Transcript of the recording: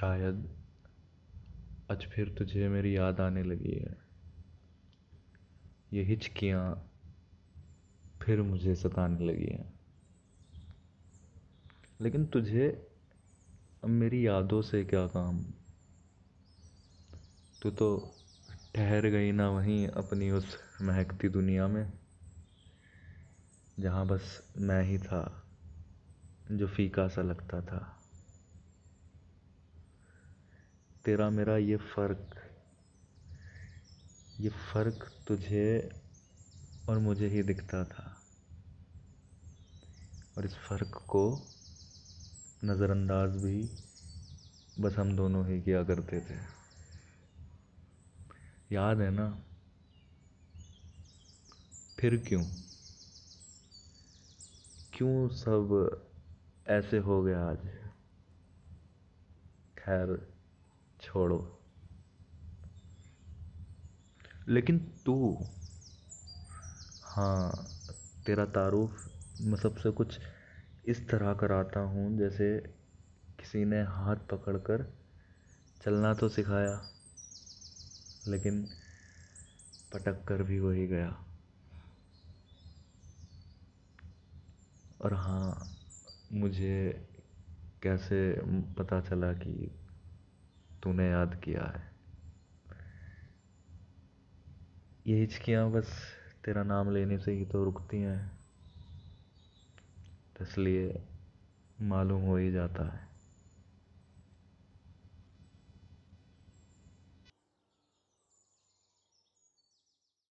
शायद आज फिर तुझे मेरी याद आने लगी है। ये हिचकियाँ फिर मुझे सताने लगी हैं। लेकिन तुझे अब मेरी यादों से क्या काम? तू तो ठहर गई ना वहीं अपनी उस महकती दुनिया में, जहाँ बस मैं ही था, जो फीका सा लगता था। तेरा मेरा ये फ़र्क ये फ़र्क तुझे और मुझे ही दिखता था। और इस फ़र्क को नज़रअंदाज भी बस हम दोनों ही किया करते थे। याद है ना? फिर क्यों? क्यों सब ऐसे हो गया आज? खैर छोड़ो। लेकिन तू हाँ तेरा तारुफ मैं सबसे कुछ इस तरह कराता हूँ, जैसे किसी ने हाथ पकड़कर चलना तो सिखाया, लेकिन पटक कर भी वही गया। और हाँ मुझे कैसे पता चला कि तूने याद किया है। ये हिचकियाँ बस तेरा नाम लेने से ही तो रुकती हैं। इसलिए मालूम हो ही जाता है।